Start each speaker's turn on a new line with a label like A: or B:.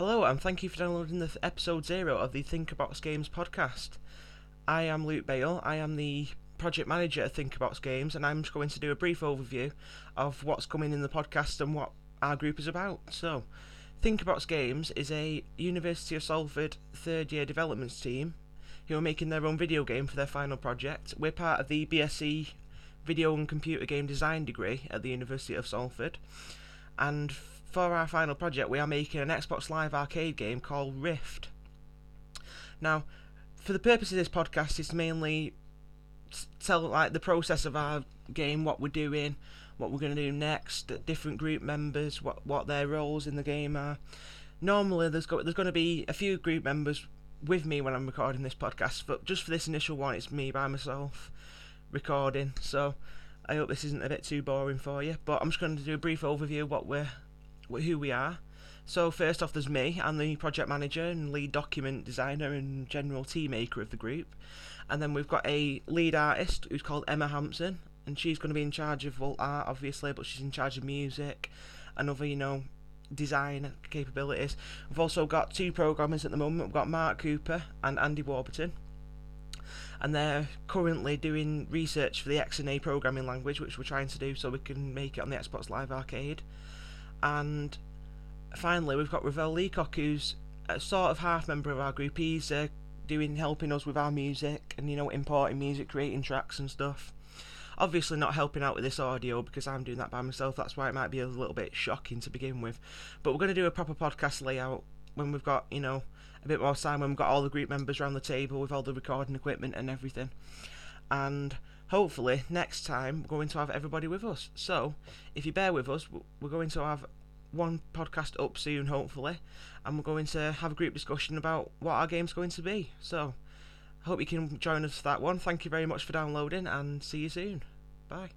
A: Hello, and thank you for downloading the episode zero of the Thinkabox Games podcast. I am Luke Bale. I am the project manager at Thinkabox Games, and I'm just going to do a brief overview of what's coming in the podcast and what our group is about. So, Thinkabox Games is a University of Salford third year development team who are making their own video game for their final project. We're part of the BSc Video and Computer Game Design degree at the University of Salford, and for our final project, we are making an Xbox Live arcade game called Rift. Now, for the purpose of this podcast, it's mainly tell like the process of our game, what we're doing, what we're going to do next, different group members, what what their roles in the game are. Normally, there's go- there's going to be a few group members with me when I'm recording this podcast, but just for this initial one, it's me by myself recording. So I hope this isn't a bit too boring for you. But I'm just going to do a brief overview of what we're who we are. So first off, there's me. I'm the project manager and lead document designer and general team maker of the group. And then we've got a lead artist who's called Emma Hampson, and she's going to be in charge of well art, obviously, but she's in charge of music and other, you know, design capabilities. We've also got two programmers at the moment. We've got Mark Cooper and Andy Warburton. And they're currently doing research for the XNA programming language, which we're trying to do so we can make it on the Xbox Live Arcade. And finally, we've got Ravel Leacock, who's a sort of half member of our group. He's uh, doing helping us with our music and you know importing music, creating tracks and stuff. Obviously, not helping out with this audio because I'm doing that by myself. That's why it might be a little bit shocking to begin with. But we're going to do a proper podcast layout when we've got you know a bit more time when we've got all the group members around the table with all the recording equipment and everything. And hopefully next time we're going to have everybody with us. So if you bear with us, we're going to have one podcast up soon, hopefully, and we're going to have a group discussion about what our game's going to be. So I hope you can join us for that one. Thank you very much for downloading, and see you soon. Bye.